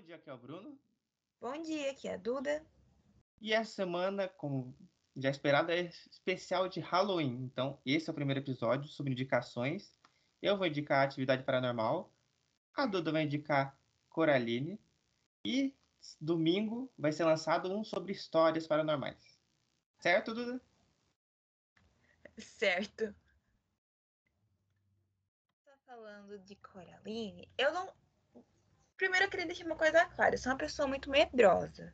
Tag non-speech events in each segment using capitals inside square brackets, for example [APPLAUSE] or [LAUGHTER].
Bom dia, aqui é o Bruno. Bom dia, aqui é a Duda. E essa semana, como já esperado, é especial de Halloween. Então, esse é o primeiro episódio sobre indicações. Eu vou indicar Atividade Paranormal. A Duda vai indicar Coraline. E domingo vai ser lançado um sobre histórias paranormais. Certo, Duda? Certo. Tá falando de Coraline, eu não. Primeiro eu queria deixar uma coisa clara, eu sou uma pessoa muito medrosa.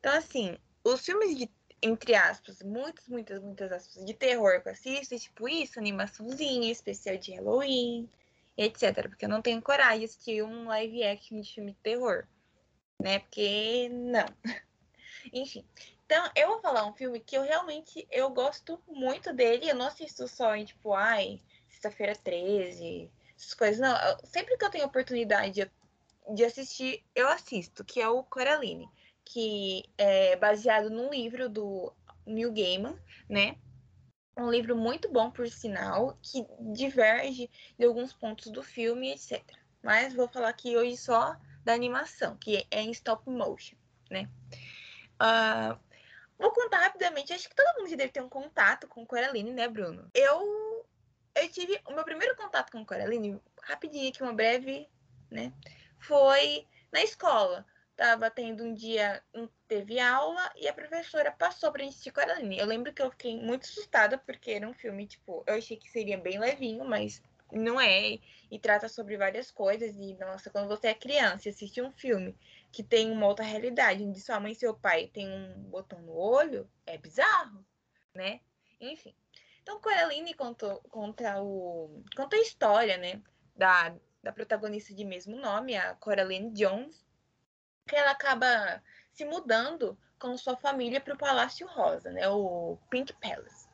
Então, assim, os filmes de, entre aspas, muitas, muitas, muitas aspas, de terror que eu assisto, é tipo isso, animaçãozinha, especial de Halloween, etc. Porque eu não tenho coragem de assistir um live action de filme de terror. Né? Porque não. [LAUGHS] Enfim. Então, eu vou falar um filme que eu realmente eu gosto muito dele. Eu não assisto só em, tipo, ai, sexta-feira 13, essas coisas. Não, eu, sempre que eu tenho oportunidade de, de assistir, eu assisto, que é o Coraline que é baseado num livro do Neil Gaiman, né? Um livro muito bom, por sinal, que diverge de alguns pontos do filme, etc. Mas vou falar aqui hoje só da animação, que é em stop motion, né? Uh, vou contar rapidamente, acho que todo mundo já deve ter um contato com Coraline, né, Bruno? Eu, eu tive o meu primeiro contato com Coraline, rapidinho aqui, uma breve, né? Foi na escola estava tendo um dia, teve aula, e a professora passou pra gente assistir Coraline. Eu lembro que eu fiquei muito assustada, porque era um filme, tipo, eu achei que seria bem levinho, mas não é. E trata sobre várias coisas. E, nossa, quando você é criança e assiste um filme que tem uma outra realidade, onde sua mãe e seu pai têm um botão no olho, é bizarro, né? Enfim. Então, Coraline contou, conta, o, conta a história, né? Da, da protagonista de mesmo nome, a Coraline Jones, que ela acaba se mudando com sua família para o Palácio Rosa, né, o Pink Palace.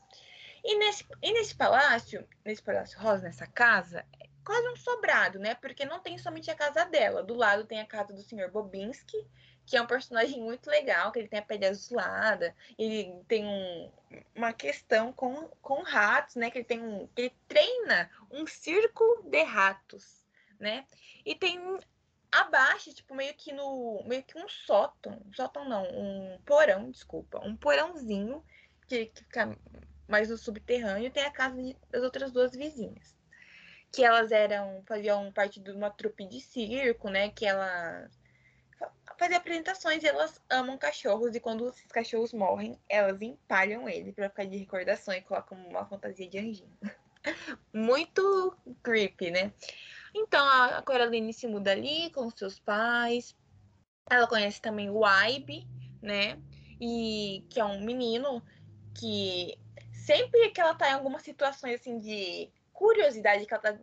E nesse, e nesse palácio, nesse Palácio Rosa, nessa casa, é quase um sobrado, né? Porque não tem somente a casa dela. Do lado tem a casa do Sr. Bobinski, que é um personagem muito legal, que ele tem a pele azulada, ele tem um, uma questão com, com ratos, né? Que ele tem um. Ele treina um circo de ratos, né? E tem abaixo, tipo, meio que no. meio que um sótão. Sótão não, um porão, desculpa. Um porãozinho que, que fica mais no subterrâneo, tem a casa das outras duas vizinhas. Que elas eram. faziam parte de uma trupe de circo, né? Que elas faziam apresentações e elas amam cachorros. E quando esses cachorros morrem, elas empalham ele para ficar de recordação e colocam uma fantasia de anjinho. [LAUGHS] Muito creepy, né? Então a Coraline se muda ali com seus pais. Ela conhece também o Ibe, né? E que é um menino que sempre que ela tá em algumas situações assim de curiosidade, que ela tá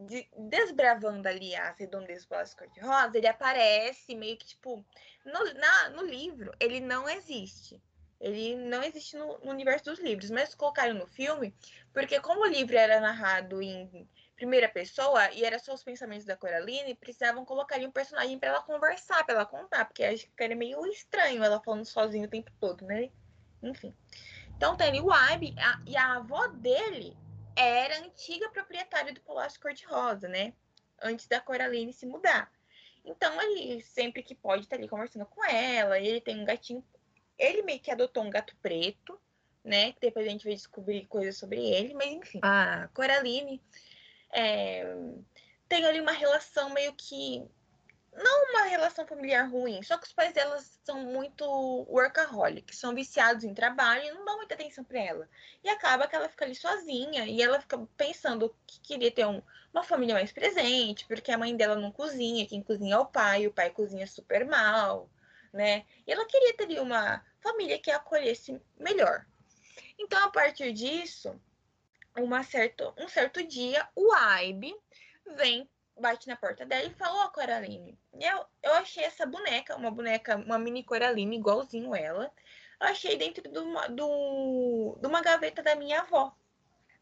de, desbravando ali as redondezas do Palácio Cor-de-Rosa, ele aparece meio que tipo. No, na, no livro, ele não existe. Ele não existe no, no, universo dos livros, mas colocaram no filme, porque como o livro era narrado em primeira pessoa e era só os pensamentos da Coraline, precisavam colocar ali um personagem para ela conversar, para ela contar, porque acho que era meio estranho ela falando sozinha o tempo todo, né? Enfim. Então tem ali o Ibe, e a avó dele era antiga proprietária do Palácio Cor-de-Rosa, né? Antes da Coraline se mudar. Então ele sempre que pode tá ali conversando com ela, e ele tem um gatinho ele meio que adotou um gato preto, né? Depois a gente vai descobrir coisas sobre ele, mas enfim. A Coraline é, tem ali uma relação meio que. Não uma relação familiar ruim, só que os pais delas são muito workaholic, são viciados em trabalho e não dão muita atenção para ela. E acaba que ela fica ali sozinha e ela fica pensando que queria ter um, uma família mais presente, porque a mãe dela não cozinha, quem cozinha é o pai, o pai cozinha super mal né? E ela queria ter uma família que a acolhesse melhor. Então, a partir disso, uma certo, um certo dia, o Aibe vem, bate na porta dela e fala, ó, oh, Coraline, eu, eu achei essa boneca, uma boneca, uma mini Coraline, igualzinho ela, eu achei dentro de uma, do, de uma gaveta da minha avó,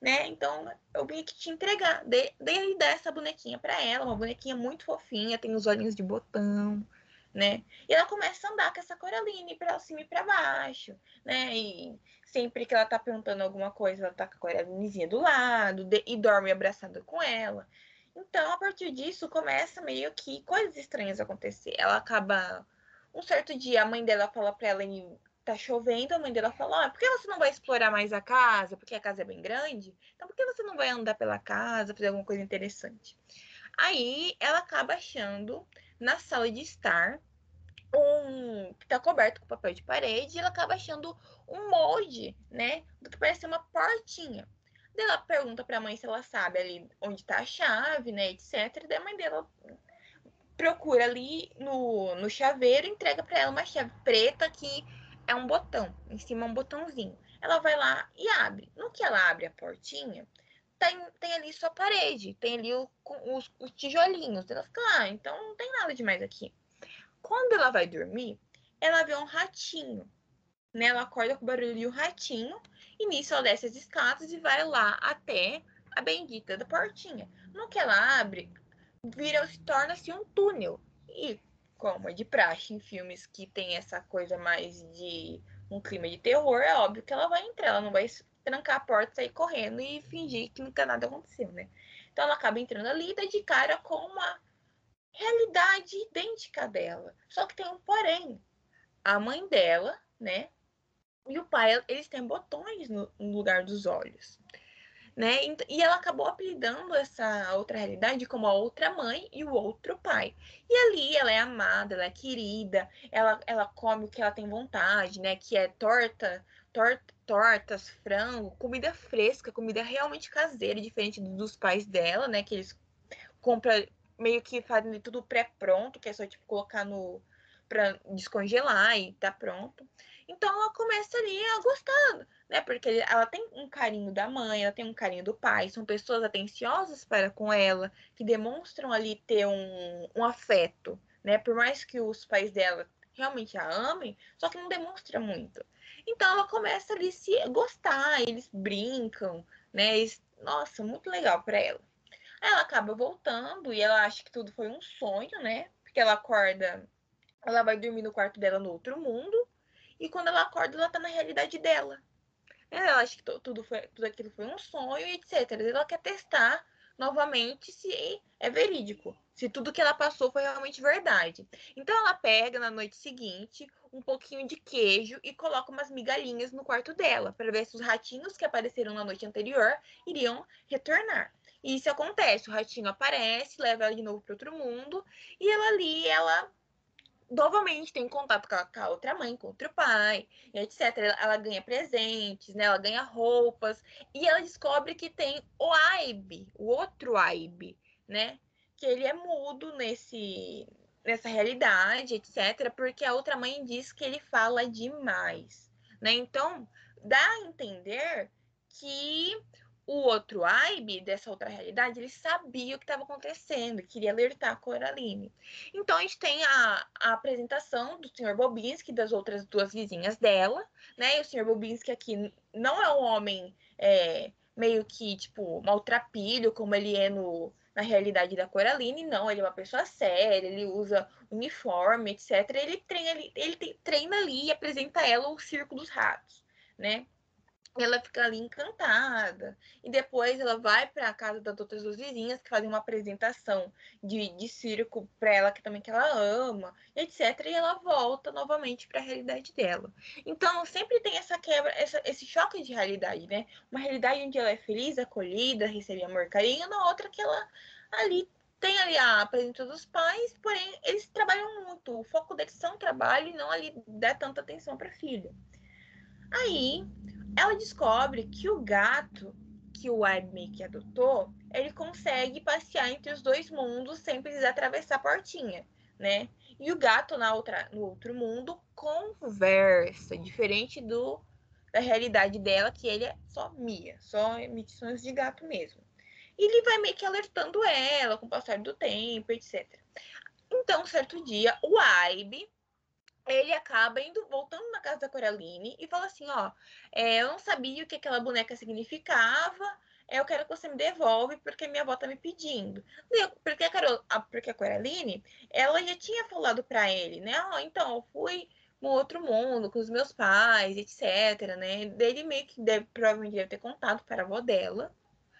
né? Então, eu vim aqui te entregar. Dei, dei essa bonequinha para ela, uma bonequinha muito fofinha, tem os olhinhos de botão, né? E ela começa a andar com essa Coraline para cima e para baixo, né? E sempre que ela tá perguntando alguma coisa, ela tá com a Coralinezinha do lado de, e dorme abraçada com ela. Então, a partir disso, começa meio que coisas estranhas acontecer. Ela acaba. Um certo dia, a mãe dela fala pra ela tá chovendo, a mãe dela fala: por que você não vai explorar mais a casa? Porque a casa é bem grande. Então, por que você não vai andar pela casa, fazer alguma coisa interessante? Aí ela acaba achando na sala de estar um que tá coberto com papel de parede, e ela acaba achando um molde, né, do que parece uma portinha. Daí ela pergunta para a mãe se ela sabe ali onde tá a chave, né, etc. Daí a mãe dela procura ali no, no chaveiro entrega para ela uma chave preta que é um botão, em cima é um botãozinho. Ela vai lá e abre. No que ela abre a portinha, tem, tem ali sua parede, tem ali o, os, os tijolinhos. Fica, ah, então não tem nada demais aqui. Quando ela vai dormir, ela vê um ratinho. Né? Ela acorda com o barulho de um ratinho, e nisso ela desce as escadas e vai lá até a bendita da portinha. No que ela abre, vira, se torna-se um túnel. E como é de praxe em filmes que tem essa coisa mais de um clima de terror, é óbvio que ela vai entrar, ela não vai trancar a porta, sair correndo e fingir que nunca nada aconteceu, né? Então ela acaba entrando ali e dá de cara com uma realidade idêntica dela. Só que tem um porém. A mãe dela, né? E o pai, eles têm botões no, no lugar dos olhos né? E ela acabou apelidando essa outra realidade como a outra mãe e o outro pai. E ali ela é amada, ela é querida, ela, ela come o que ela tem vontade, né? Que é torta, torta tortas, frango, comida fresca, comida realmente caseira, diferente dos pais dela, né? Que eles compram meio que fazem tudo pré-pronto, que é só tipo colocar no para descongelar e tá pronto. Então ela começa ali a gostar, né? Porque ela tem um carinho da mãe, ela tem um carinho do pai, são pessoas atenciosas para com ela, que demonstram ali ter um, um afeto, né? Por mais que os pais dela realmente a amem, só que não demonstra muito. Então ela começa ali se gostar, eles brincam, né? Eles, nossa, muito legal para ela. Aí ela acaba voltando e ela acha que tudo foi um sonho, né? Porque ela acorda, ela vai dormir no quarto dela no outro mundo, e quando ela acorda, ela tá na realidade dela. Ela acha que tudo, foi, tudo aquilo foi um sonho, etc. Ela quer testar novamente se é verídico, se tudo que ela passou foi realmente verdade. Então ela pega na noite seguinte um pouquinho de queijo e coloca umas migalhinhas no quarto dela para ver se os ratinhos que apareceram na noite anterior iriam retornar. E isso acontece, o ratinho aparece, leva ela de novo para outro mundo e ela ali ela novamente tem contato com a, com a, outra mãe, com outro pai, etc. Ela, ela, ganha presentes, né? Ela ganha roupas e ela descobre que tem o Aibe, o outro Aibe, né? Que ele é mudo nesse nessa realidade, etc. Porque a outra mãe diz que ele fala demais, né? Então dá a entender que o outro Aibe dessa outra realidade, ele sabia o que estava acontecendo, queria alertar a Coraline. Então a gente tem a, a apresentação do Sr. Bobinski das outras duas vizinhas dela, né? E o Sr. Bobinski aqui não é um homem é, meio que, tipo, maltrapilho, como ele é no, na realidade da Coraline, não, ele é uma pessoa séria, ele usa uniforme, etc. Ele treina, ele, ele treina ali e apresenta ela o Circo dos Ratos, né? Ela fica ali encantada. E depois ela vai para a casa das outras duas vizinhas que fazem uma apresentação de, de circo para ela que também que ela ama, etc. E ela volta novamente para a realidade dela. Então sempre tem essa quebra, essa, esse choque de realidade, né? Uma realidade onde ela é feliz, acolhida, recebe amor, carinho, na outra que ela ali tem ali a presença dos pais, porém eles trabalham muito. O foco deles são trabalho e não ali dar tanta atenção para a filha. Aí ela descobre que o gato que o Webmake adotou, ele consegue passear entre os dois mundos sem precisar atravessar a portinha, né? E o gato na outra, no outro mundo conversa, diferente do da realidade dela, que ele é só Mia, só emissões de gato mesmo. E ele vai meio que alertando ela com o passar do tempo, etc. Então, certo dia, o Aibe ele acaba indo, voltando na casa da Coraline e fala assim, ó, é, eu não sabia o que aquela boneca significava, é, eu quero que você me devolve porque minha avó tá me pedindo. Porque a, Carol, a, porque a Coraline, ela já tinha falado para ele, né, ó, então, eu fui no outro mundo com os meus pais, etc, né, dele meio que deve, provavelmente deve ter contado para a avó dela,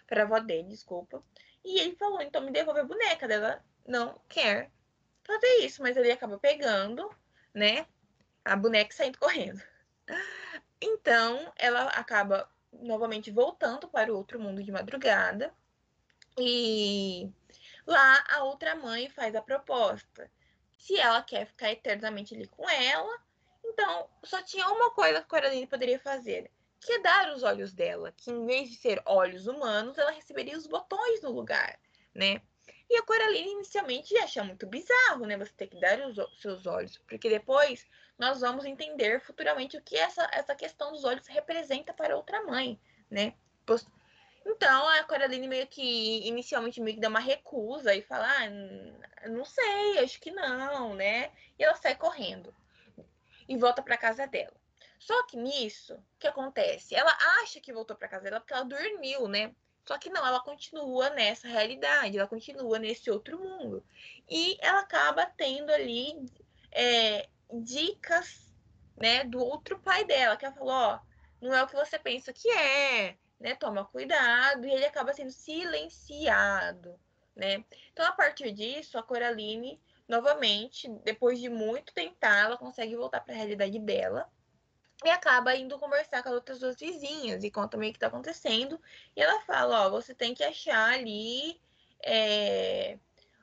para a avó dele, desculpa, E ele falou, então me devolve a boneca dela. Não quer fazer isso, mas ele acaba pegando, né? A boneca saindo correndo. Então, ela acaba novamente voltando para o outro mundo de madrugada. E lá a outra mãe faz a proposta. Se ela quer ficar eternamente ali com ela, então só tinha uma coisa que Coraline poderia fazer, que é dar os olhos dela, que em vez de ser olhos humanos, ela receberia os botões no lugar, né? E a Coraline inicialmente acha muito bizarro, né? Você ter que dar os seus olhos, porque depois nós vamos entender futuramente o que essa, essa questão dos olhos representa para outra mãe, né? Então a Coraline meio que inicialmente meio que dá uma recusa e fala, ah, não sei, acho que não, né? E ela sai correndo e volta para casa dela. Só que nisso, o que acontece? Ela acha que voltou para casa dela porque ela dormiu, né? Só que não, ela continua nessa realidade, ela continua nesse outro mundo. E ela acaba tendo ali é, dicas, né, do outro pai dela, que ela falou, ó, não é o que você pensa que é, né? Toma cuidado, e ele acaba sendo silenciado, né? Então, a partir disso, a Coraline, novamente, depois de muito tentar, ela consegue voltar para a realidade dela e acaba indo conversar com as outras duas vizinhas e conta meio que tá acontecendo. E ela fala, ó, você tem que achar ali é,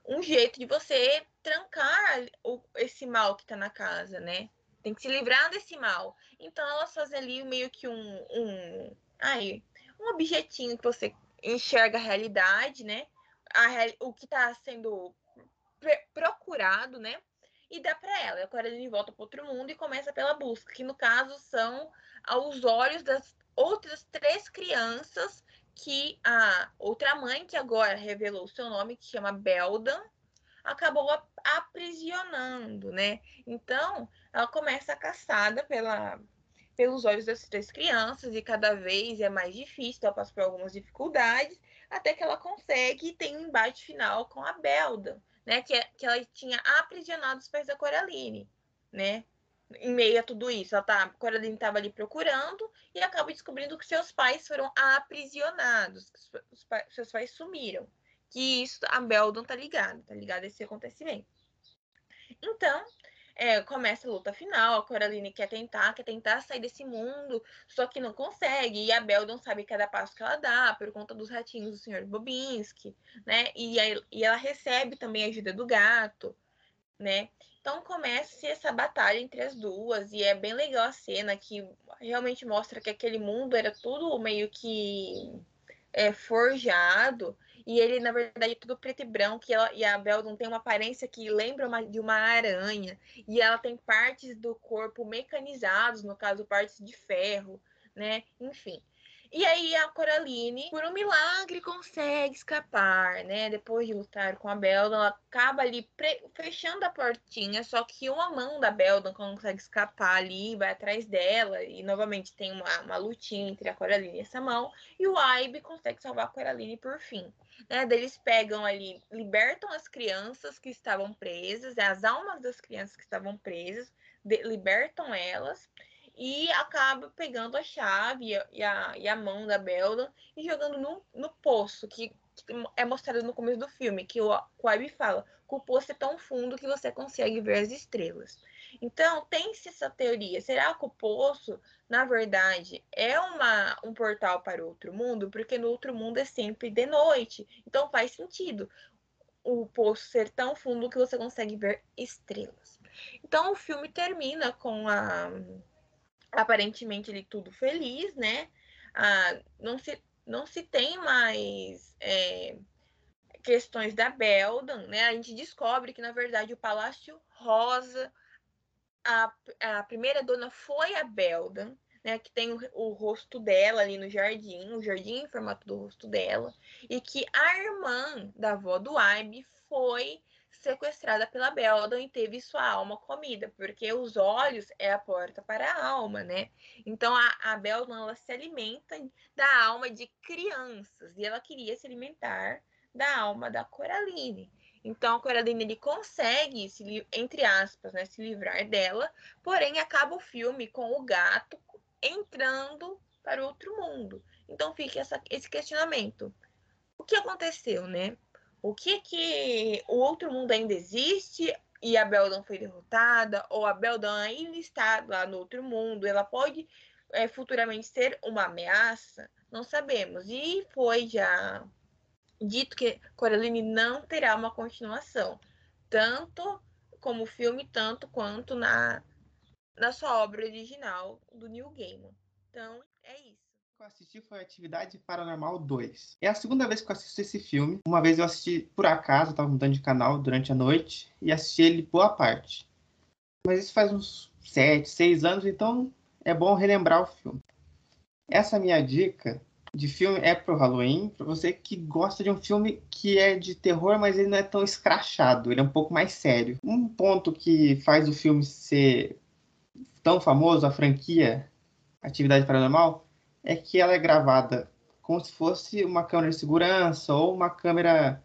um jeito de você trancar o, esse mal que tá na casa, né? Tem que se livrar desse mal. Então elas fazem ali meio que um, um, aí, um objetinho que você enxerga a realidade, né? A, o que está sendo procurado, né? E dá para ela. Agora ele volta para outro mundo e começa pela busca, que no caso são aos olhos das outras três crianças que a outra mãe, que agora revelou o seu nome, que chama Beldan, acabou aprisionando, né? Então, ela começa a caçada pela, pelos olhos das três crianças e cada vez é mais difícil, ela passa por algumas dificuldades, até que ela consegue e tem um embate final com a Beldan né? Que, que ela tinha aprisionado os pais da Coraline, né? Em meio a tudo isso, ela tá, a Coraline estava ali procurando e acaba descobrindo que seus pais foram aprisionados, que os, seus pais sumiram. Que isso a Beldon tá ligada, tá ligada a esse acontecimento. Então, é, começa a luta final, a Coraline quer tentar, quer tentar sair desse mundo, só que não consegue, e a Bel não sabe cada passo que ela dá, por conta dos ratinhos do Sr. Bobinski, né? E, aí, e ela recebe também a ajuda do gato, né? Então começa essa batalha entre as duas, e é bem legal a cena que realmente mostra que aquele mundo era tudo meio que é, forjado, e ele, na verdade, é tudo preto e branco. E, ela, e a Beldon tem uma aparência que lembra uma, de uma aranha. E ela tem partes do corpo mecanizados, no caso, partes de ferro, né? Enfim. E aí a Coraline, por um milagre, consegue escapar, né? Depois de lutar com a Beldon, ela acaba ali fechando a portinha, só que uma mão da Beldon consegue escapar ali, vai atrás dela, e novamente tem uma, uma lutinha entre a Coraline e essa mão, e o Aibe consegue salvar a Coraline por fim. Né? Eles pegam ali, libertam as crianças que estavam presas, as almas das crianças que estavam presas, libertam elas, e acaba pegando a chave e a, e a, mão da Belda e jogando no, no poço, que, é mostrado no começo do filme, que o Quaib fala que o poço é tão fundo que você consegue ver as estrelas. Então, tem-se essa teoria. Será que o poço, na verdade, é uma, um portal para outro mundo? Porque no outro mundo é sempre de noite. Então, faz sentido o poço ser tão fundo que você consegue ver estrelas. Então, o filme termina com a aparentemente ele tudo feliz, né? Ah, não, se, não se tem mais é, questões da Beldan, né? A gente descobre que, na verdade, o Palácio Rosa, a, a primeira dona foi a Beldan, né? Que tem o, o rosto dela ali no jardim, o jardim em formato do rosto dela, e que a irmã da avó do Aibe foi sequestrada pela Beldon e teve sua alma comida, porque os olhos é a porta para a alma, né? Então a, a Beldon ela se alimenta da alma de crianças e ela queria se alimentar da alma da Coraline. Então a Coraline ele consegue, se, entre aspas, né, se livrar dela, porém acaba o filme com o gato entrando para outro mundo. Então fica essa, esse questionamento o que aconteceu, né? O que que o outro mundo ainda existe e a Beldon foi derrotada, ou a Beldon ainda está lá no outro mundo, ela pode é, futuramente ser uma ameaça? Não sabemos. E foi já dito que Coraline não terá uma continuação, tanto como filme, tanto quanto na, na sua obra original do Neil Gaiman. Então, é isso eu assisti foi Atividade Paranormal 2. É a segunda vez que eu assisto esse filme. Uma vez eu assisti por acaso, estava mudando de canal durante a noite e assisti ele boa parte. Mas isso faz uns 7, 6 anos, então é bom relembrar o filme. Essa minha dica de filme é pro Halloween, para você que gosta de um filme que é de terror, mas ele não é tão escrachado, ele é um pouco mais sério. Um ponto que faz o filme ser tão famoso, a franquia Atividade Paranormal, é que ela é gravada como se fosse uma câmera de segurança ou uma câmera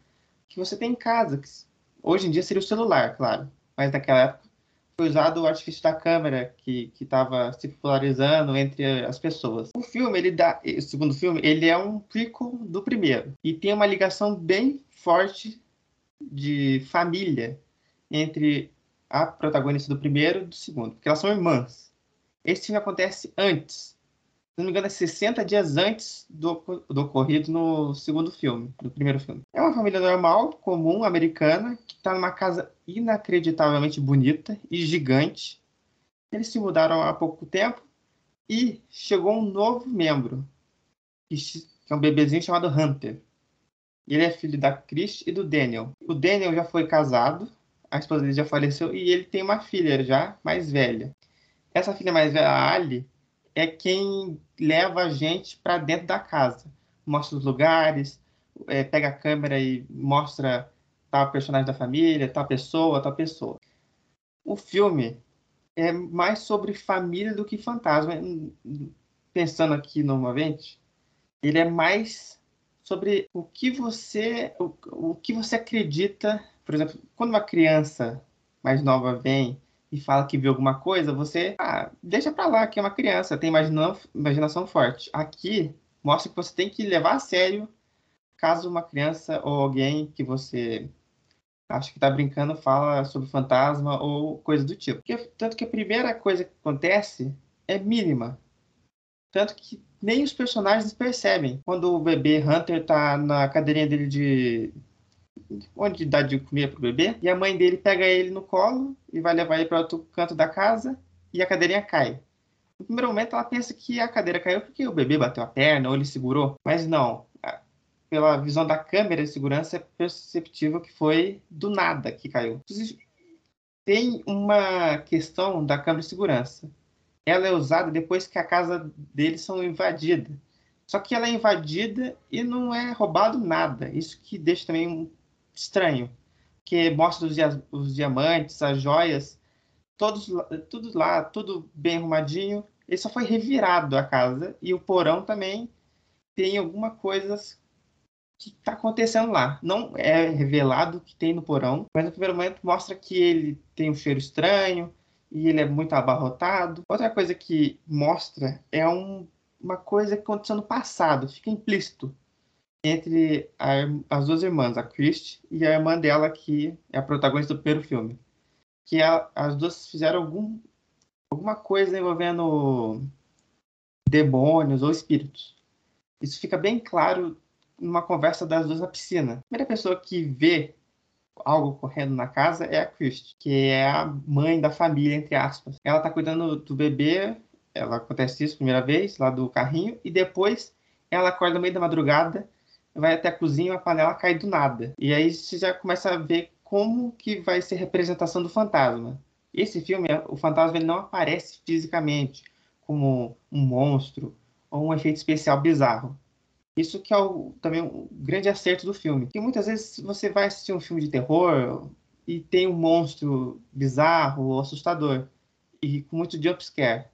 que você tem em casa. Que hoje em dia seria o celular, claro. Mas naquela época foi usado o artifício da câmera que estava se popularizando entre as pessoas. O filme, ele dá, o segundo filme, ele é um prequel do primeiro e tem uma ligação bem forte de família entre a protagonista do primeiro e do segundo, porque elas são irmãs. Esse filme acontece antes não me engano, é 60 dias antes do, do ocorrido no segundo filme, do primeiro filme. É uma família normal, comum, americana, que está numa casa inacreditavelmente bonita e gigante. Eles se mudaram há pouco tempo e chegou um novo membro, que é um bebezinho chamado Hunter. Ele é filho da Chris e do Daniel. O Daniel já foi casado, a esposa dele já faleceu e ele tem uma filha já mais velha. Essa filha mais velha, a Ali, é quem leva a gente para dentro da casa. Mostra os lugares, é, pega a câmera e mostra tal personagem da família, tal pessoa, tal pessoa. O filme é mais sobre família do que fantasma. Pensando aqui novamente, ele é mais sobre o que você o, o que você acredita. Por exemplo, quando uma criança mais nova vem e fala que viu alguma coisa, você ah, deixa pra lá, que é uma criança, tem imaginação, imaginação forte. Aqui mostra que você tem que levar a sério caso uma criança ou alguém que você acha que tá brincando fala sobre fantasma ou coisa do tipo. Porque, tanto que a primeira coisa que acontece é mínima. Tanto que nem os personagens percebem. Quando o bebê Hunter tá na cadeirinha dele de, onde dá de comer pro bebê, e a mãe dele pega ele no colo e vai levar ele para outro canto da casa e a cadeirinha cai. No primeiro momento ela pensa que a cadeira caiu porque o bebê bateu a perna ou ele segurou, mas não. Pela visão da câmera de segurança é perceptível que foi do nada que caiu. Tem uma questão da câmera de segurança. Ela é usada depois que a casa deles são invadida. Só que ela é invadida e não é roubado nada. Isso que deixa também estranho, que mostra os, os diamantes, as joias, todos, tudo lá, tudo bem arrumadinho. Ele só foi revirado a casa e o porão também tem alguma coisa que está acontecendo lá. Não é revelado o que tem no porão, mas no primeiro momento mostra que ele tem um cheiro estranho e ele é muito abarrotado. Outra coisa que mostra é um, uma coisa que aconteceu no passado, fica implícito entre a, as duas irmãs, a Christie e a irmã dela, que é a protagonista do primeiro filme. Que a, as duas fizeram algum, alguma coisa envolvendo demônios ou espíritos. Isso fica bem claro numa conversa das duas na piscina. A primeira pessoa que vê algo ocorrendo na casa é a Christie, que é a mãe da família, entre aspas. Ela está cuidando do bebê, ela acontece isso a primeira vez, lá do carrinho, e depois ela acorda no meio da madrugada vai até a cozinha, a panela cai do nada. E aí você já começa a ver como que vai ser a representação do fantasma. Esse filme, o fantasma ele não aparece fisicamente como um monstro ou um efeito especial bizarro. Isso que é o, também um grande acerto do filme. Que muitas vezes você vai assistir um filme de terror e tem um monstro bizarro ou assustador e com muito jumpscare.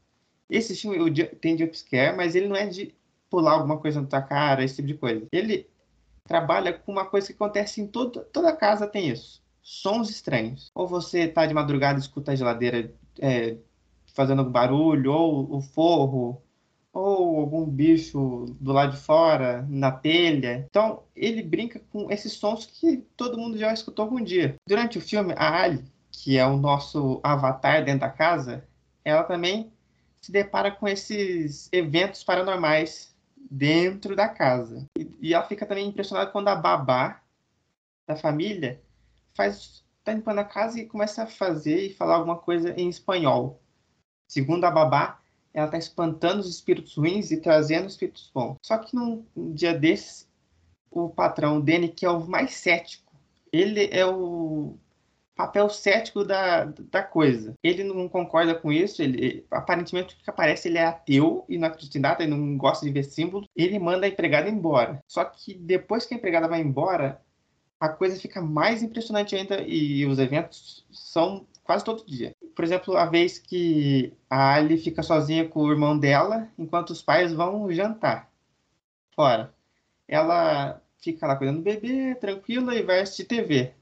Esse filme tem jumpscare, mas ele não é de pular alguma coisa na tua cara, esse tipo de coisa. Ele trabalha com uma coisa que acontece em toda, toda casa tem isso. Sons estranhos. Ou você tá de madrugada e escuta a geladeira é, fazendo barulho, ou o forro, ou algum bicho do lado de fora, na telha. Então, ele brinca com esses sons que todo mundo já escutou algum dia. Durante o filme, a Ali, que é o nosso avatar dentro da casa, ela também se depara com esses eventos paranormais dentro da casa. E, ela fica também impressionada quando a babá da família faz tá limpando a casa e começa a fazer e falar alguma coisa em espanhol. Segundo a babá, ela está espantando os espíritos ruins e trazendo espíritos bons. Só que num dia desses, o patrão Danny, que é o mais cético, ele é o papel cético da, da coisa. Ele não concorda com isso, ele aparentemente o que aparece ele é ateu e não acredita em nada, ele não gosta de ver símbolos. Ele manda a empregada embora. Só que depois que a empregada vai embora, a coisa fica mais impressionante ainda e os eventos são quase todo dia. Por exemplo, a vez que a Ali fica sozinha com o irmão dela, enquanto os pais vão jantar fora. Ela fica lá cuidando do bebê, tranquila, e vai assistir TV.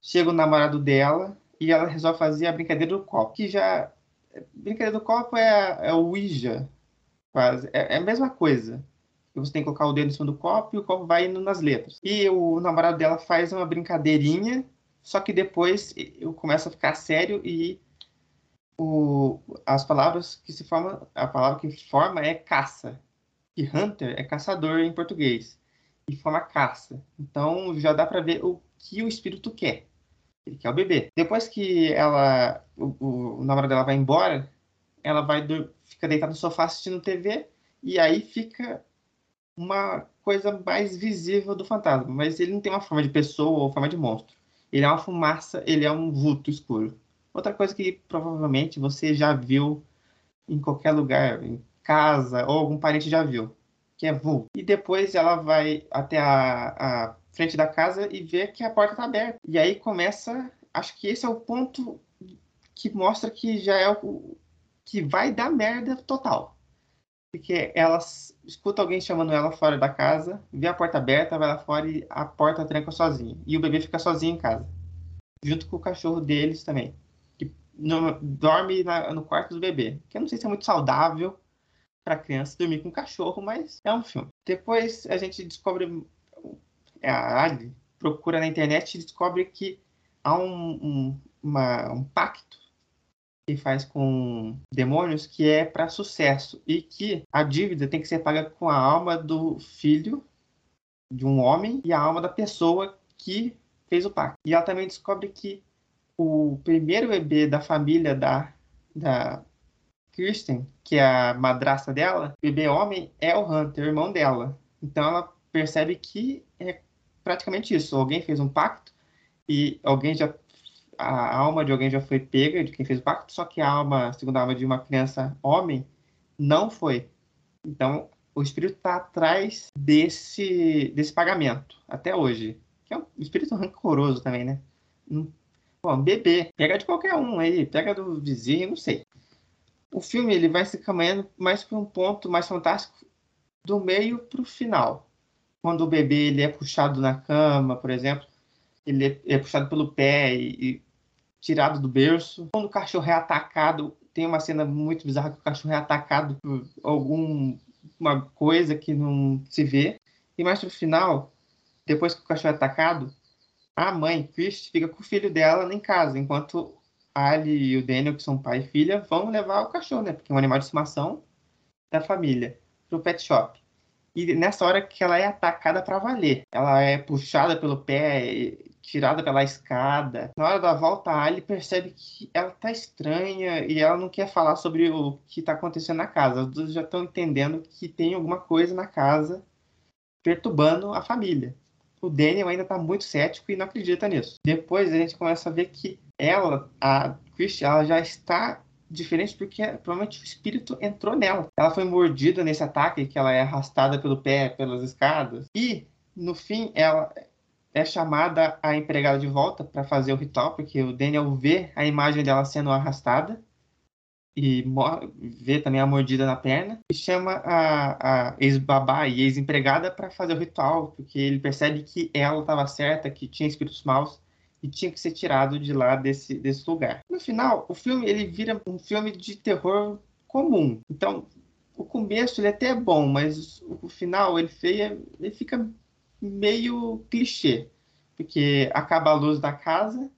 Chega o namorado dela e ela resolve fazer a brincadeira do copo. Que já. Brincadeira do copo é, é o Ouija. Quase. É, é a mesma coisa. Você tem que colocar o dedo em cima do copo e o copo vai indo nas letras. E o namorado dela faz uma brincadeirinha só que depois eu começo a ficar sério e o, as palavras que se formam, a palavra que forma é caça. E hunter é caçador em português. E forma caça. Então já dá para ver o que o espírito quer. Ele quer o bebê. Depois que ela, o, o namorado dela vai embora, ela vai fica deitada no sofá assistindo TV e aí fica uma coisa mais visível do fantasma, mas ele não tem uma forma de pessoa ou forma de monstro. Ele é uma fumaça, ele é um vulto escuro. Outra coisa que provavelmente você já viu em qualquer lugar, em casa, ou algum parente já viu, que é vulto. E depois ela vai até a, a frente da casa e vê que a porta está aberta. E aí começa, acho que esse é o ponto que mostra que já é o que vai dar merda total. Porque ela escuta alguém chamando ela fora da casa, vê a porta aberta, vai lá fora e a porta tranca sozinha. E o bebê fica sozinho em casa. Junto com o cachorro deles também. Que no, dorme na, no quarto do bebê. Que eu não sei se é muito saudável para criança dormir com cachorro, mas é um filme. Depois a gente descobre. É, a Ali procura na internet e descobre que há um, um, uma, um pacto que faz com demônios que é para sucesso e que a dívida tem que ser paga com a alma do filho de um homem e a alma da pessoa que fez o pacto. E ela também descobre que o primeiro bebê da família da, da Kirsten, que é a madrasta dela, bebê homem, é o Hunter, o irmão dela. Então ela percebe que é praticamente isso. Alguém fez um pacto e alguém já a alma de alguém já foi pega, de quem fez o pacto, só que a alma, segundo a alma de uma criança homem, não foi. Então, o espírito está atrás desse, desse pagamento, até hoje. Que é um espírito rancoroso também, né? Bom, bebê, pega de qualquer um aí, pega do vizinho, não sei. O filme ele vai se caminhando mais para um ponto mais fantástico do meio para o final. Quando o bebê ele é puxado na cama, por exemplo, ele é, é puxado pelo pé e, e tirado do berço. Quando o cachorro é atacado, tem uma cena muito bizarra que o cachorro é atacado por alguma coisa que não se vê. E mais pro final, depois que o cachorro é atacado, a mãe, Christ, fica com o filho dela em casa, enquanto a Ali e o Daniel, que são pai e filha, vão levar o cachorro, né? Porque é um animal de estimação da família, pro pet shop. E nessa hora que ela é atacada para valer. Ela é puxada pelo pé, tirada pela escada. Na hora da volta, a Ali percebe que ela tá estranha e ela não quer falar sobre o que tá acontecendo na casa. As duas já estão entendendo que tem alguma coisa na casa perturbando a família. O Daniel ainda tá muito cético e não acredita nisso. Depois a gente começa a ver que ela, a Christian, ela já está diferente porque provavelmente o espírito entrou nela. Ela foi mordida nesse ataque, que ela é arrastada pelo pé, pelas escadas. E, no fim, ela é chamada a empregada de volta para fazer o ritual, porque o Daniel vê a imagem dela sendo arrastada e vê também a mordida na perna e chama a, a ex-babá e ex-empregada para fazer o ritual, porque ele percebe que ela estava certa, que tinha espíritos maus e tinha que ser tirado de lá desse, desse lugar. No final, o filme ele vira um filme de terror comum. Então, o começo ele até é bom, mas o final ele, feia, ele fica meio clichê. Porque acaba a luz da casa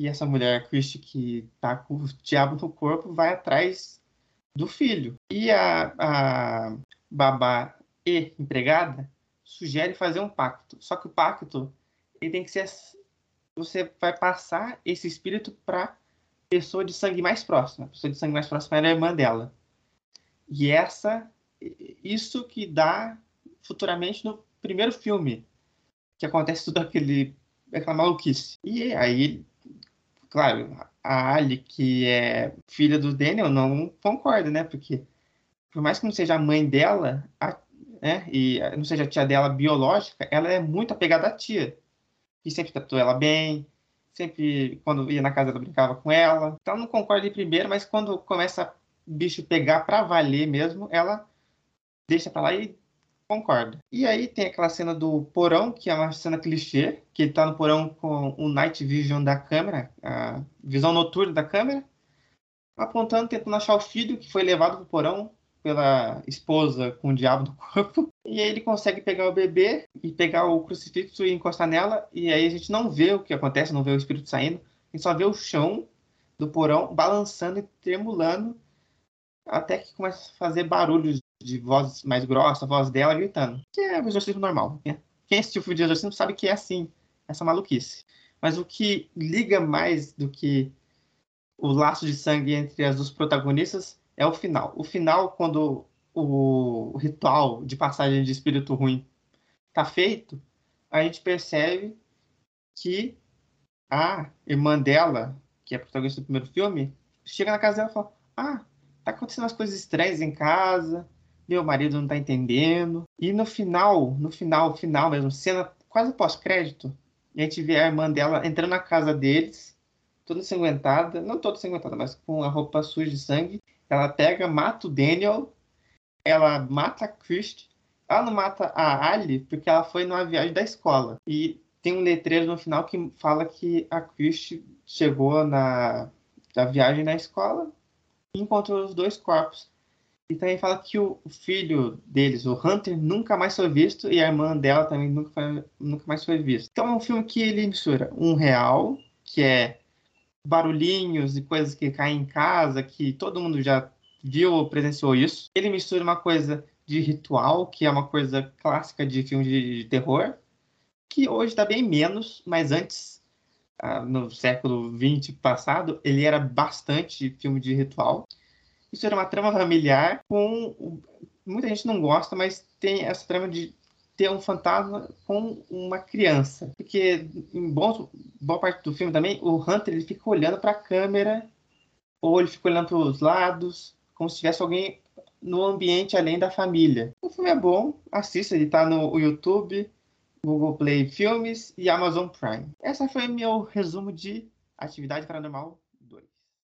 e essa mulher Christie que tá com o diabo no corpo vai atrás do filho. E a, a babá e empregada sugere fazer um pacto. Só que o pacto ele tem que ser você vai passar esse espírito para pessoa de sangue mais próxima. A pessoa de sangue mais próxima é a irmã dela. E essa isso que dá futuramente no primeiro filme que acontece tudo aquele aquela maluquice. E aí, claro, a Ali, que é filha do Daniel, não concorda, né? Porque por mais que não seja a mãe dela, a, né, e não seja a tia dela biológica, ela é muito apegada à tia. E sempre tratou ela bem, sempre, quando ia na casa, ela brincava com ela. Então, não concorda de primeiro, mas quando começa o bicho pegar pra valer mesmo, ela deixa pra lá e concorda. E aí tem aquela cena do porão, que é uma cena clichê, que ele tá no porão com o night vision da câmera, a visão noturna da câmera, apontando, tentando achar o filho que foi levado pro porão pela esposa com o diabo no [LAUGHS] corpo. E aí ele consegue pegar o bebê e pegar o crucifixo e encostar nela. E aí a gente não vê o que acontece, não vê o espírito saindo. A gente só vê o chão do porão balançando e tremulando até que começa a fazer barulhos de voz mais grossa, a voz dela gritando. Que é o exorcismo normal. Né? Quem assistiu o filme de exorcismo sabe que é assim, essa maluquice. Mas o que liga mais do que o laço de sangue entre as duas protagonistas é o final. O final, quando o ritual de passagem de espírito ruim está feito, a gente percebe que a irmã dela, que é a protagonista do primeiro filme, chega na casa dela e fala: Ah, tá acontecendo umas coisas estranhas em casa, meu marido não tá entendendo. E no final, no final, final mesmo, cena quase pós-crédito, a gente vê a irmã dela entrando na casa deles, toda ensanguentada, não toda ensanguentada, mas com a roupa suja de sangue, ela pega, mata o Daniel, ela mata a Christie. Ela não mata a Ali porque ela foi numa viagem da escola. E tem um letreiro no final que fala que a Christie chegou na, na viagem na escola e encontrou os dois corpos. E também fala que o filho deles, o Hunter, nunca mais foi visto e a irmã dela também nunca, foi, nunca mais foi vista. Então é um filme que ele mistura um real, que é barulhinhos e coisas que caem em casa, que todo mundo já viu ou presenciou isso. Ele mistura uma coisa de ritual, que é uma coisa clássica de filme de, terror, que hoje está bem menos, mas antes, ah, no século XX passado, ele era bastante filme de ritual. Isso era uma trama familiar com. Muita gente não gosta, mas tem essa trama de ter um fantasma com uma criança. Porque em boa parte do filme também, o Hunter ele fica olhando para a câmera ou ele fica olhando para os lados, como se tivesse alguém no ambiente além da família. O filme é bom, assista, ele está no YouTube, Google Play Filmes e Amazon Prime. Essa foi meu resumo de Atividade Paranormal